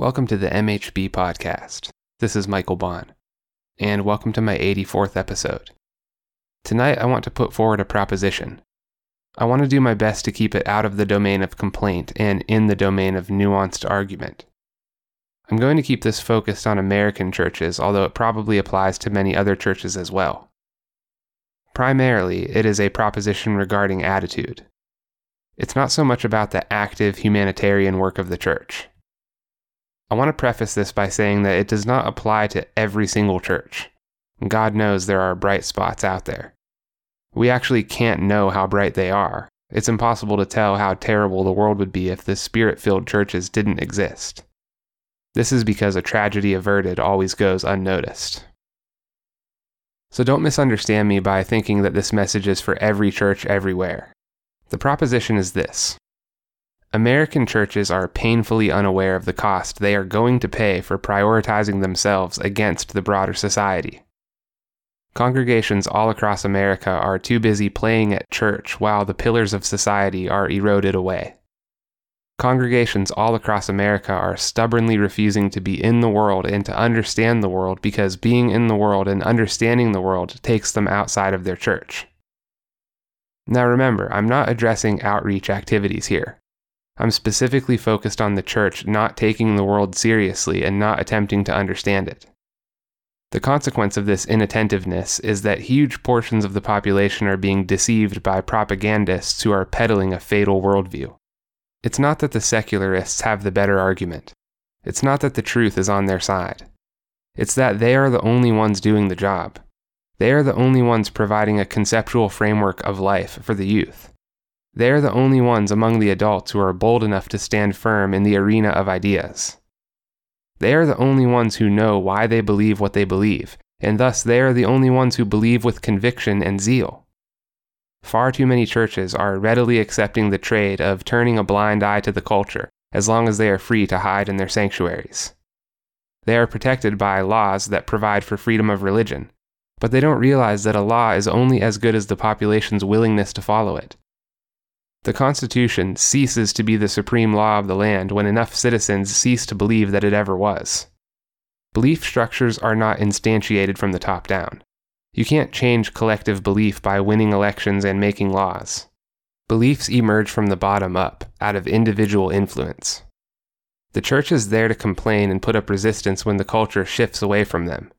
Welcome to the MHB podcast. This is Michael Baun, and welcome to my 84th episode. Tonight, I want to put forward a proposition. I want to do my best to keep it out of the domain of complaint and in the domain of nuanced argument. I'm going to keep this focused on American churches, although it probably applies to many other churches as well. Primarily, it is a proposition regarding attitude. It's not so much about the active humanitarian work of the church. I want to preface this by saying that it does not apply to every single church. God knows there are bright spots out there. We actually can't know how bright they are. It's impossible to tell how terrible the world would be if the spirit filled churches didn't exist. This is because a tragedy averted always goes unnoticed. So don't misunderstand me by thinking that this message is for every church everywhere. The proposition is this American churches are painfully unaware of the cost they are going to pay for prioritizing themselves against the broader society. Congregations all across America are too busy playing at church while the pillars of society are eroded away. Congregations all across America are stubbornly refusing to be in the world and to understand the world because being in the world and understanding the world takes them outside of their church. Now remember, I'm not addressing outreach activities here. I'm specifically focused on the church not taking the world seriously and not attempting to understand it. The consequence of this inattentiveness is that huge portions of the population are being deceived by propagandists who are peddling a fatal worldview. It's not that the secularists have the better argument. It's not that the truth is on their side. It's that they are the only ones doing the job. They are the only ones providing a conceptual framework of life for the youth. They are the only ones among the adults who are bold enough to stand firm in the arena of ideas. They are the only ones who know why they believe what they believe, and thus they are the only ones who believe with conviction and zeal. Far too many churches are readily accepting the trade of turning a blind eye to the culture as long as they are free to hide in their sanctuaries. They are protected by laws that provide for freedom of religion, but they don't realize that a law is only as good as the population's willingness to follow it. The Constitution ceases to be the supreme law of the land when enough citizens cease to believe that it ever was. Belief structures are not instantiated from the top down. You can't change collective belief by winning elections and making laws. Beliefs emerge from the bottom up, out of individual influence. The church is there to complain and put up resistance when the culture shifts away from them.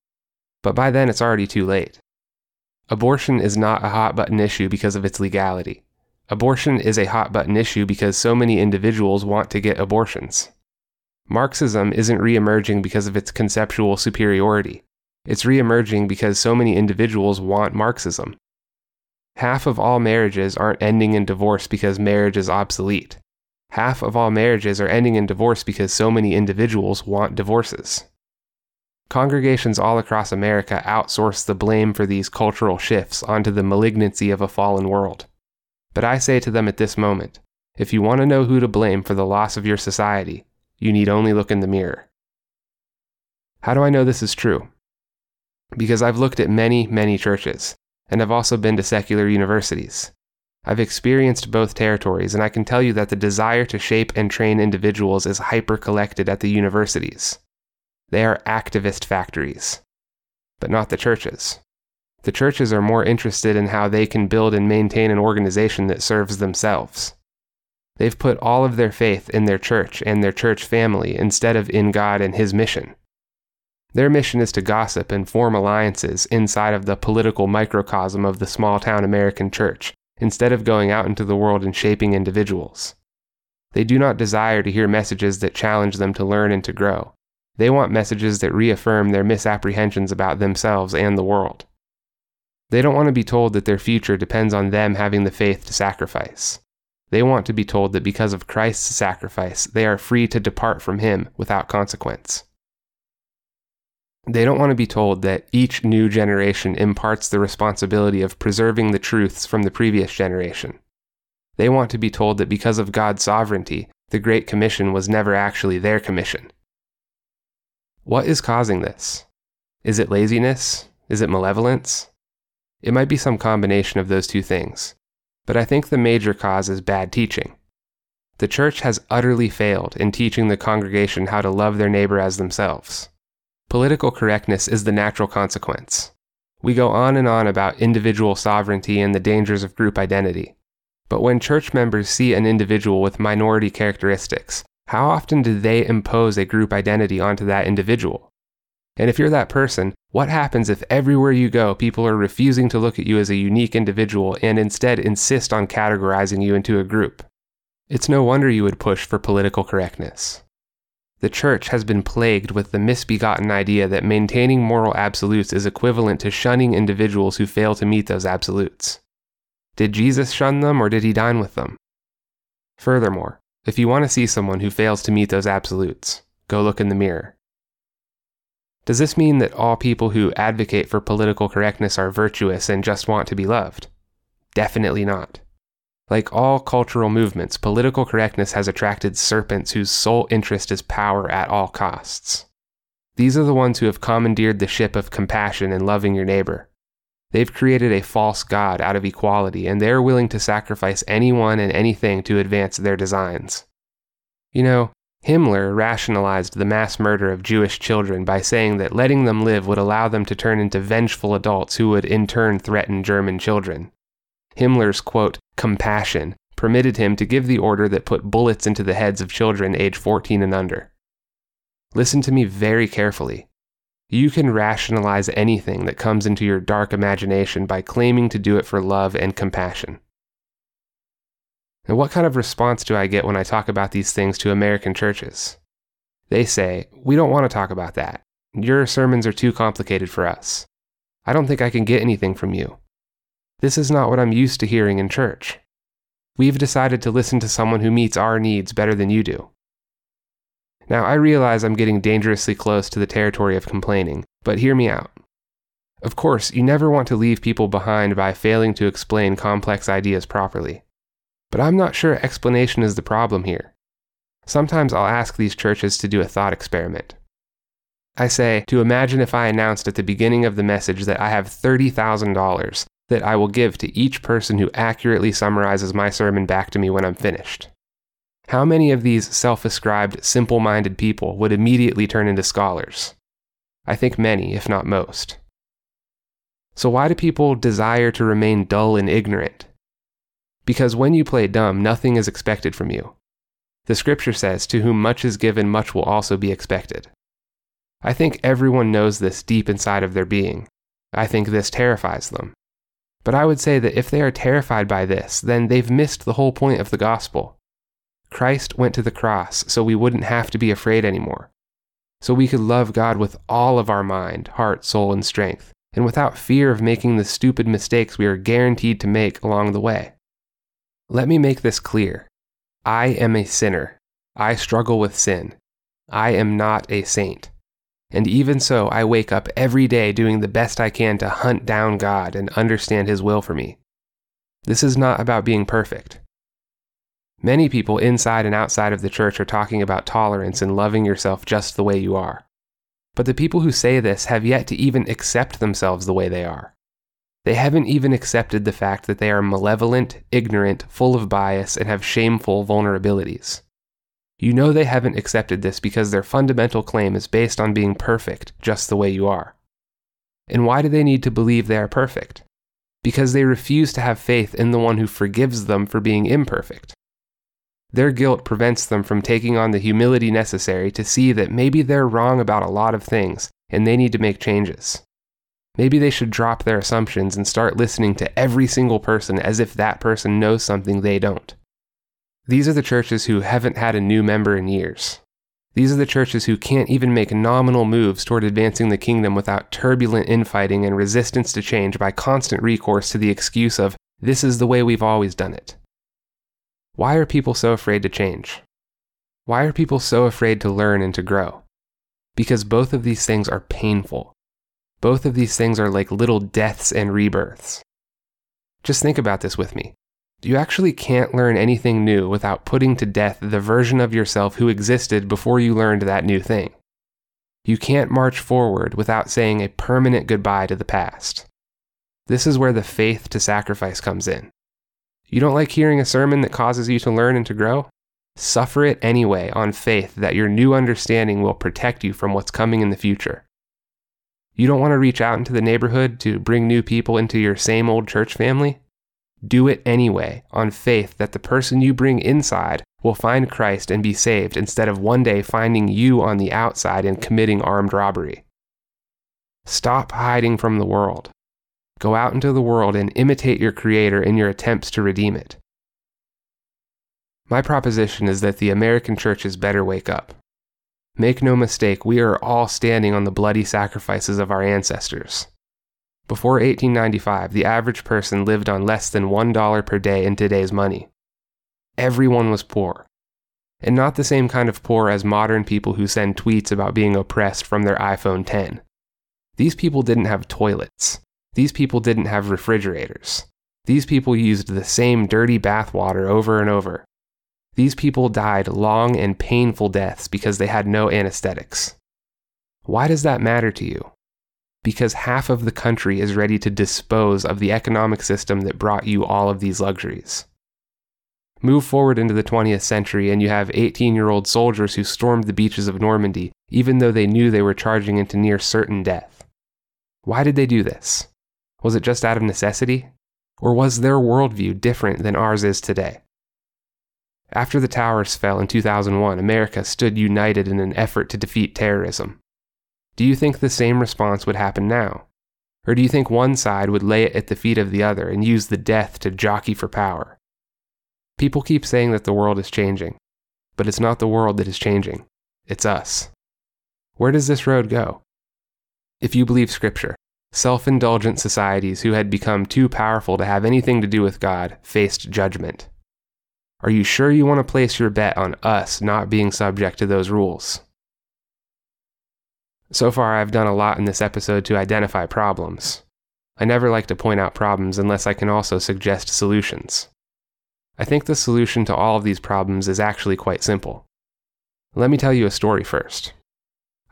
But by then it's already too late. Abortion is not a hot button issue because of its legality. Abortion is a hot button issue because so many individuals want to get abortions. Marxism isn't re-emerging because of its conceptual superiority. It's re-emerging because so many individuals want Marxism. Half of all marriages aren't ending in divorce because marriage is obsolete. Half of all marriages are ending in divorce because so many individuals want divorces. Congregations all across America outsource the blame for these cultural shifts onto the malignancy of a fallen world. But I say to them at this moment if you want to know who to blame for the loss of your society, you need only look in the mirror. How do I know this is true? Because I've looked at many, many churches, and I've also been to secular universities. I've experienced both territories, and I can tell you that the desire to shape and train individuals is hyper collected at the universities. They are activist factories, but not the churches. The churches are more interested in how they can build and maintain an organization that serves themselves. They've put all of their faith in their church and their church family instead of in God and His mission. Their mission is to gossip and form alliances inside of the political microcosm of the small town American church instead of going out into the world and shaping individuals. They do not desire to hear messages that challenge them to learn and to grow. They want messages that reaffirm their misapprehensions about themselves and the world. They don't want to be told that their future depends on them having the faith to sacrifice. They want to be told that because of Christ's sacrifice, they are free to depart from Him without consequence. They don't want to be told that each new generation imparts the responsibility of preserving the truths from the previous generation. They want to be told that because of God's sovereignty, the Great Commission was never actually their commission. What is causing this? Is it laziness? Is it malevolence? It might be some combination of those two things, but I think the major cause is bad teaching. The church has utterly failed in teaching the congregation how to love their neighbor as themselves. Political correctness is the natural consequence. We go on and on about individual sovereignty and the dangers of group identity. But when church members see an individual with minority characteristics, how often do they impose a group identity onto that individual? And if you're that person, what happens if everywhere you go, people are refusing to look at you as a unique individual and instead insist on categorizing you into a group? It's no wonder you would push for political correctness. The church has been plagued with the misbegotten idea that maintaining moral absolutes is equivalent to shunning individuals who fail to meet those absolutes. Did Jesus shun them or did he dine with them? Furthermore, if you want to see someone who fails to meet those absolutes, go look in the mirror. Does this mean that all people who advocate for political correctness are virtuous and just want to be loved? Definitely not. Like all cultural movements, political correctness has attracted serpents whose sole interest is power at all costs. These are the ones who have commandeered the ship of compassion and loving your neighbor. They've created a false god out of equality, and they're willing to sacrifice anyone and anything to advance their designs. You know, Himmler rationalized the mass murder of Jewish children by saying that letting them live would allow them to turn into vengeful adults who would in turn threaten German children. Himmler's, quote, compassion permitted him to give the order that put bullets into the heads of children age 14 and under. Listen to me very carefully. You can rationalize anything that comes into your dark imagination by claiming to do it for love and compassion. And what kind of response do I get when I talk about these things to American churches? They say, We don't want to talk about that. Your sermons are too complicated for us. I don't think I can get anything from you. This is not what I'm used to hearing in church. We've decided to listen to someone who meets our needs better than you do. Now, I realize I'm getting dangerously close to the territory of complaining, but hear me out. Of course, you never want to leave people behind by failing to explain complex ideas properly. But I'm not sure explanation is the problem here. Sometimes I'll ask these churches to do a thought experiment. I say, to imagine if I announced at the beginning of the message that I have $30,000 that I will give to each person who accurately summarizes my sermon back to me when I'm finished. How many of these self ascribed, simple minded people would immediately turn into scholars? I think many, if not most. So, why do people desire to remain dull and ignorant? Because when you play dumb, nothing is expected from you. The scripture says, To whom much is given, much will also be expected. I think everyone knows this deep inside of their being. I think this terrifies them. But I would say that if they are terrified by this, then they've missed the whole point of the gospel. Christ went to the cross so we wouldn't have to be afraid anymore. So we could love God with all of our mind, heart, soul, and strength, and without fear of making the stupid mistakes we are guaranteed to make along the way. Let me make this clear. I am a sinner. I struggle with sin. I am not a saint. And even so, I wake up every day doing the best I can to hunt down God and understand His will for me. This is not about being perfect. Many people inside and outside of the church are talking about tolerance and loving yourself just the way you are. But the people who say this have yet to even accept themselves the way they are. They haven't even accepted the fact that they are malevolent, ignorant, full of bias, and have shameful vulnerabilities. You know they haven't accepted this because their fundamental claim is based on being perfect just the way you are. And why do they need to believe they are perfect? Because they refuse to have faith in the one who forgives them for being imperfect. Their guilt prevents them from taking on the humility necessary to see that maybe they're wrong about a lot of things and they need to make changes. Maybe they should drop their assumptions and start listening to every single person as if that person knows something they don't. These are the churches who haven't had a new member in years. These are the churches who can't even make nominal moves toward advancing the kingdom without turbulent infighting and resistance to change by constant recourse to the excuse of, this is the way we've always done it. Why are people so afraid to change? Why are people so afraid to learn and to grow? Because both of these things are painful. Both of these things are like little deaths and rebirths. Just think about this with me. You actually can't learn anything new without putting to death the version of yourself who existed before you learned that new thing. You can't march forward without saying a permanent goodbye to the past. This is where the faith to sacrifice comes in. You don't like hearing a sermon that causes you to learn and to grow? Suffer it anyway on faith that your new understanding will protect you from what's coming in the future. You don't want to reach out into the neighborhood to bring new people into your same old church family? Do it anyway, on faith that the person you bring inside will find Christ and be saved instead of one day finding you on the outside and committing armed robbery. Stop hiding from the world. Go out into the world and imitate your Creator in your attempts to redeem it. My proposition is that the American churches better wake up. Make no mistake, we are all standing on the bloody sacrifices of our ancestors. Before 1895, the average person lived on less than $1 per day in today's money. Everyone was poor. And not the same kind of poor as modern people who send tweets about being oppressed from their iPhone 10. These people didn't have toilets. These people didn't have refrigerators. These people used the same dirty bathwater over and over. These people died long and painful deaths because they had no anesthetics. Why does that matter to you? Because half of the country is ready to dispose of the economic system that brought you all of these luxuries. Move forward into the 20th century, and you have 18 year old soldiers who stormed the beaches of Normandy, even though they knew they were charging into near certain death. Why did they do this? Was it just out of necessity? Or was their worldview different than ours is today? After the towers fell in 2001, America stood united in an effort to defeat terrorism. Do you think the same response would happen now? Or do you think one side would lay it at the feet of the other and use the death to jockey for power? People keep saying that the world is changing, but it's not the world that is changing, it's us. Where does this road go? If you believe Scripture, self indulgent societies who had become too powerful to have anything to do with God faced judgment. Are you sure you want to place your bet on us not being subject to those rules? So far, I've done a lot in this episode to identify problems. I never like to point out problems unless I can also suggest solutions. I think the solution to all of these problems is actually quite simple. Let me tell you a story first.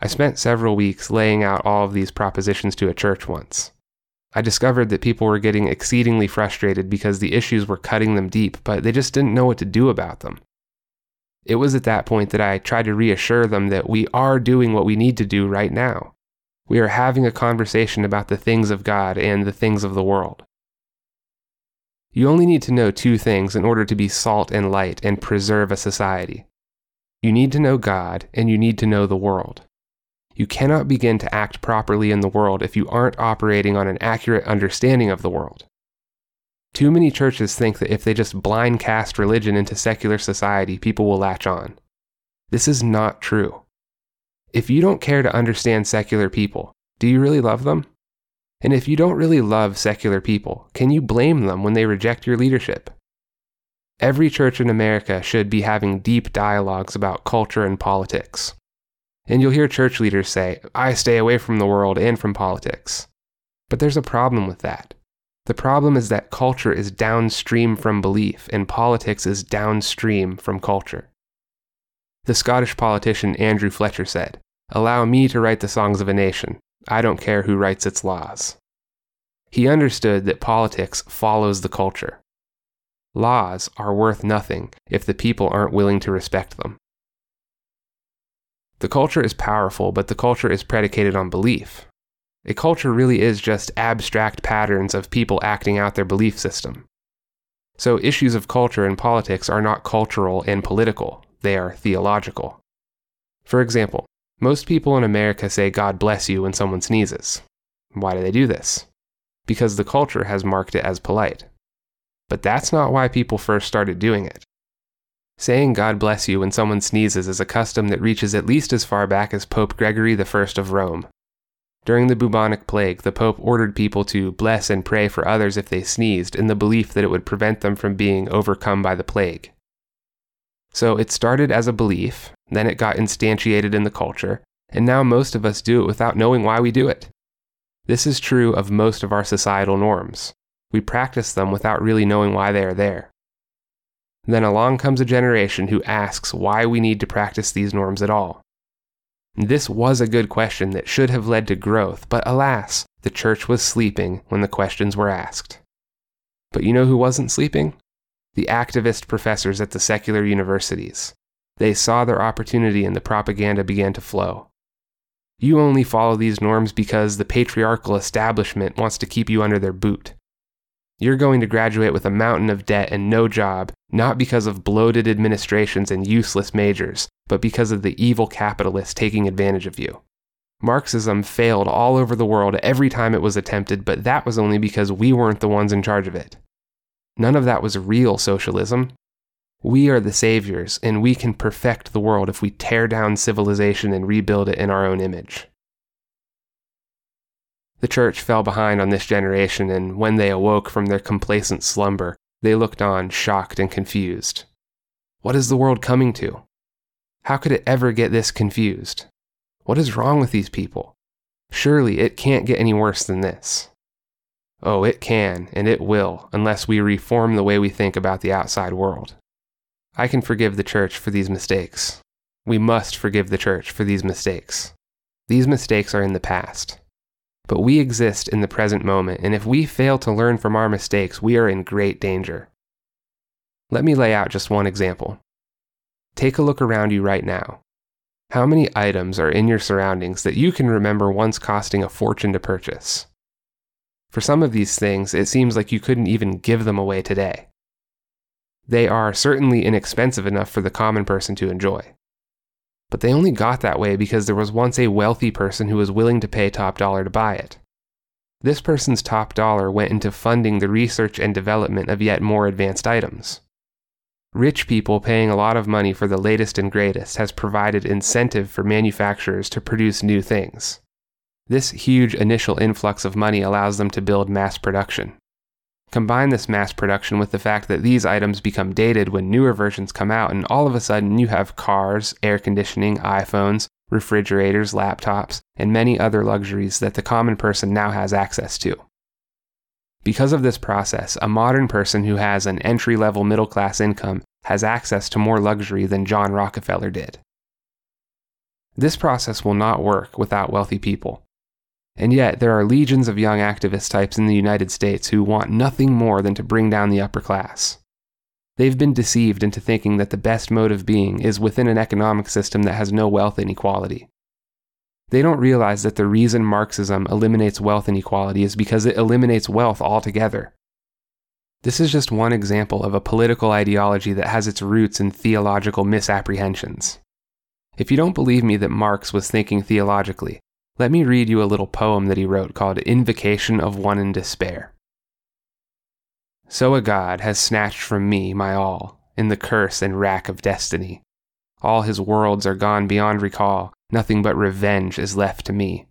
I spent several weeks laying out all of these propositions to a church once. I discovered that people were getting exceedingly frustrated because the issues were cutting them deep, but they just didn't know what to do about them. It was at that point that I tried to reassure them that we are doing what we need to do right now. We are having a conversation about the things of God and the things of the world. You only need to know two things in order to be salt and light and preserve a society. You need to know God and you need to know the world. You cannot begin to act properly in the world if you aren't operating on an accurate understanding of the world. Too many churches think that if they just blind cast religion into secular society, people will latch on. This is not true. If you don't care to understand secular people, do you really love them? And if you don't really love secular people, can you blame them when they reject your leadership? Every church in America should be having deep dialogues about culture and politics. And you'll hear church leaders say, I stay away from the world and from politics. But there's a problem with that. The problem is that culture is downstream from belief, and politics is downstream from culture. The Scottish politician Andrew Fletcher said, Allow me to write the songs of a nation. I don't care who writes its laws. He understood that politics follows the culture. Laws are worth nothing if the people aren't willing to respect them. The culture is powerful, but the culture is predicated on belief. A culture really is just abstract patterns of people acting out their belief system. So issues of culture and politics are not cultural and political, they are theological. For example, most people in America say God bless you when someone sneezes. Why do they do this? Because the culture has marked it as polite. But that's not why people first started doing it. Saying God bless you when someone sneezes is a custom that reaches at least as far back as Pope Gregory I of Rome. During the bubonic plague, the Pope ordered people to bless and pray for others if they sneezed in the belief that it would prevent them from being overcome by the plague. So it started as a belief, then it got instantiated in the culture, and now most of us do it without knowing why we do it. This is true of most of our societal norms. We practice them without really knowing why they are there. Then along comes a generation who asks why we need to practice these norms at all. This was a good question that should have led to growth, but alas, the church was sleeping when the questions were asked. But you know who wasn't sleeping? The activist professors at the secular universities. They saw their opportunity and the propaganda began to flow. You only follow these norms because the patriarchal establishment wants to keep you under their boot. You're going to graduate with a mountain of debt and no job, not because of bloated administrations and useless majors, but because of the evil capitalists taking advantage of you. Marxism failed all over the world every time it was attempted, but that was only because we weren't the ones in charge of it. None of that was real socialism. We are the saviors, and we can perfect the world if we tear down civilization and rebuild it in our own image. The church fell behind on this generation, and when they awoke from their complacent slumber, they looked on, shocked and confused. What is the world coming to? How could it ever get this confused? What is wrong with these people? Surely it can't get any worse than this. Oh, it can, and it will, unless we reform the way we think about the outside world. I can forgive the church for these mistakes. We must forgive the church for these mistakes. These mistakes are in the past. But we exist in the present moment, and if we fail to learn from our mistakes, we are in great danger. Let me lay out just one example. Take a look around you right now. How many items are in your surroundings that you can remember once costing a fortune to purchase? For some of these things, it seems like you couldn't even give them away today. They are certainly inexpensive enough for the common person to enjoy. But they only got that way because there was once a wealthy person who was willing to pay top dollar to buy it. This person's top dollar went into funding the research and development of yet more advanced items. Rich people paying a lot of money for the latest and greatest has provided incentive for manufacturers to produce new things. This huge initial influx of money allows them to build mass production. Combine this mass production with the fact that these items become dated when newer versions come out, and all of a sudden you have cars, air conditioning, iPhones, refrigerators, laptops, and many other luxuries that the common person now has access to. Because of this process, a modern person who has an entry level middle class income has access to more luxury than John Rockefeller did. This process will not work without wealthy people. And yet, there are legions of young activist types in the United States who want nothing more than to bring down the upper class. They've been deceived into thinking that the best mode of being is within an economic system that has no wealth inequality. They don't realize that the reason Marxism eliminates wealth inequality is because it eliminates wealth altogether. This is just one example of a political ideology that has its roots in theological misapprehensions. If you don't believe me that Marx was thinking theologically, let me read you a little poem that he wrote called Invocation of One in Despair. So a God has snatched from me my all in the curse and rack of destiny. All his worlds are gone beyond recall, nothing but revenge is left to me.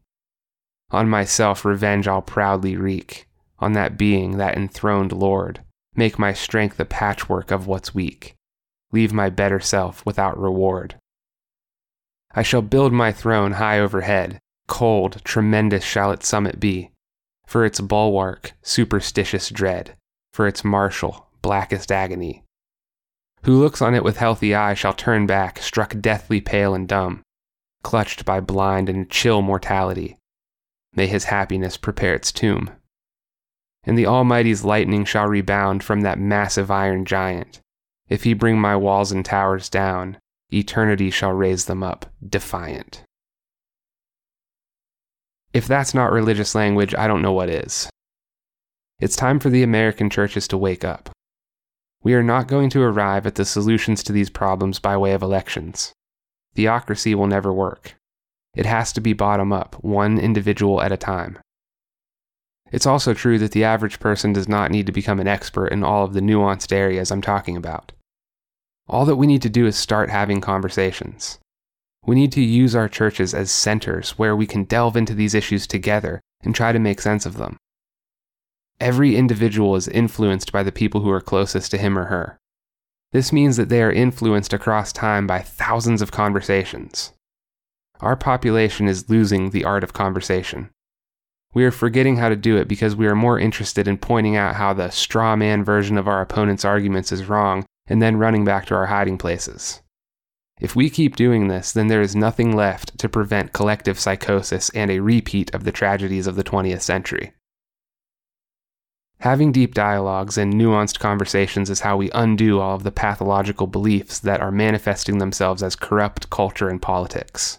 On myself revenge I'll proudly wreak, on that being, that enthroned Lord, make my strength a patchwork of what's weak, leave my better self without reward. I shall build my throne high overhead, Cold, tremendous shall its summit be, for its bulwark, superstitious dread, for its martial, blackest agony. Who looks on it with healthy eye shall turn back, struck deathly pale and dumb, clutched by blind and chill mortality. May his happiness prepare its tomb. And the Almighty's lightning shall rebound from that massive iron giant. If he bring my walls and towers down, eternity shall raise them up, defiant. If that's not religious language, I don't know what is. It's time for the American churches to wake up. We are not going to arrive at the solutions to these problems by way of elections. Theocracy will never work. It has to be bottom up, one individual at a time. It's also true that the average person does not need to become an expert in all of the nuanced areas I'm talking about. All that we need to do is start having conversations. We need to use our churches as centers where we can delve into these issues together and try to make sense of them. Every individual is influenced by the people who are closest to him or her. This means that they are influenced across time by thousands of conversations. Our population is losing the art of conversation. We are forgetting how to do it because we are more interested in pointing out how the straw man version of our opponent's arguments is wrong and then running back to our hiding places. If we keep doing this, then there is nothing left to prevent collective psychosis and a repeat of the tragedies of the 20th century. Having deep dialogues and nuanced conversations is how we undo all of the pathological beliefs that are manifesting themselves as corrupt culture and politics.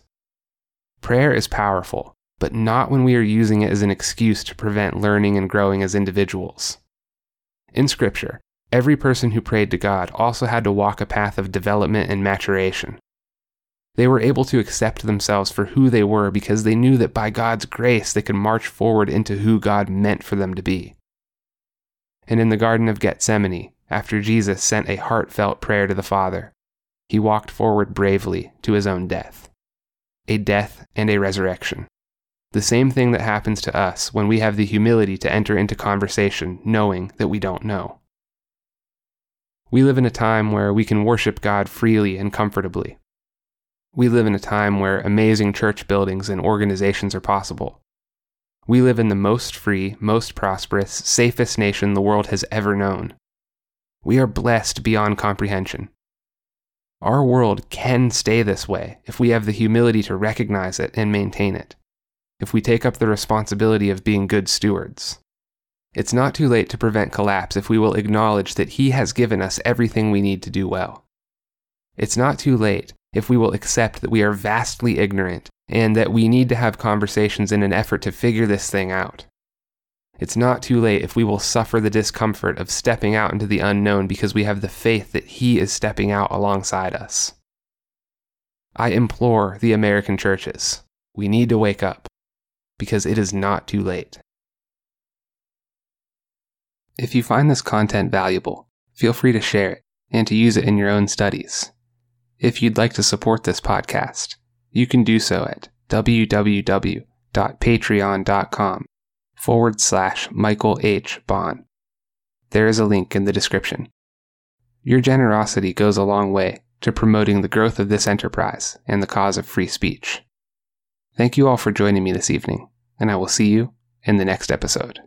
Prayer is powerful, but not when we are using it as an excuse to prevent learning and growing as individuals. In Scripture, every person who prayed to God also had to walk a path of development and maturation. They were able to accept themselves for who they were because they knew that by God's grace they could march forward into who God meant for them to be and in the Garden of Gethsemane, after Jesus sent a heartfelt prayer to the Father, he walked forward bravely to his own death. A death and a resurrection. The same thing that happens to us when we have the humility to enter into conversation knowing that we don't know. We live in a time where we can worship God freely and comfortably. We live in a time where amazing church buildings and organizations are possible, we live in the most free, most prosperous, safest nation the world has ever known. We are blessed beyond comprehension. Our world can stay this way if we have the humility to recognize it and maintain it, if we take up the responsibility of being good stewards. It's not too late to prevent collapse if we will acknowledge that He has given us everything we need to do well. It's not too late if we will accept that we are vastly ignorant and that we need to have conversations in an effort to figure this thing out. It's not too late if we will suffer the discomfort of stepping out into the unknown because we have the faith that He is stepping out alongside us. I implore the American churches, we need to wake up because it is not too late. If you find this content valuable, feel free to share it and to use it in your own studies. If you'd like to support this podcast, you can do so at www.patreon.com forward slash Michael H. Baun. There is a link in the description. Your generosity goes a long way to promoting the growth of this enterprise and the cause of free speech. Thank you all for joining me this evening, and I will see you in the next episode.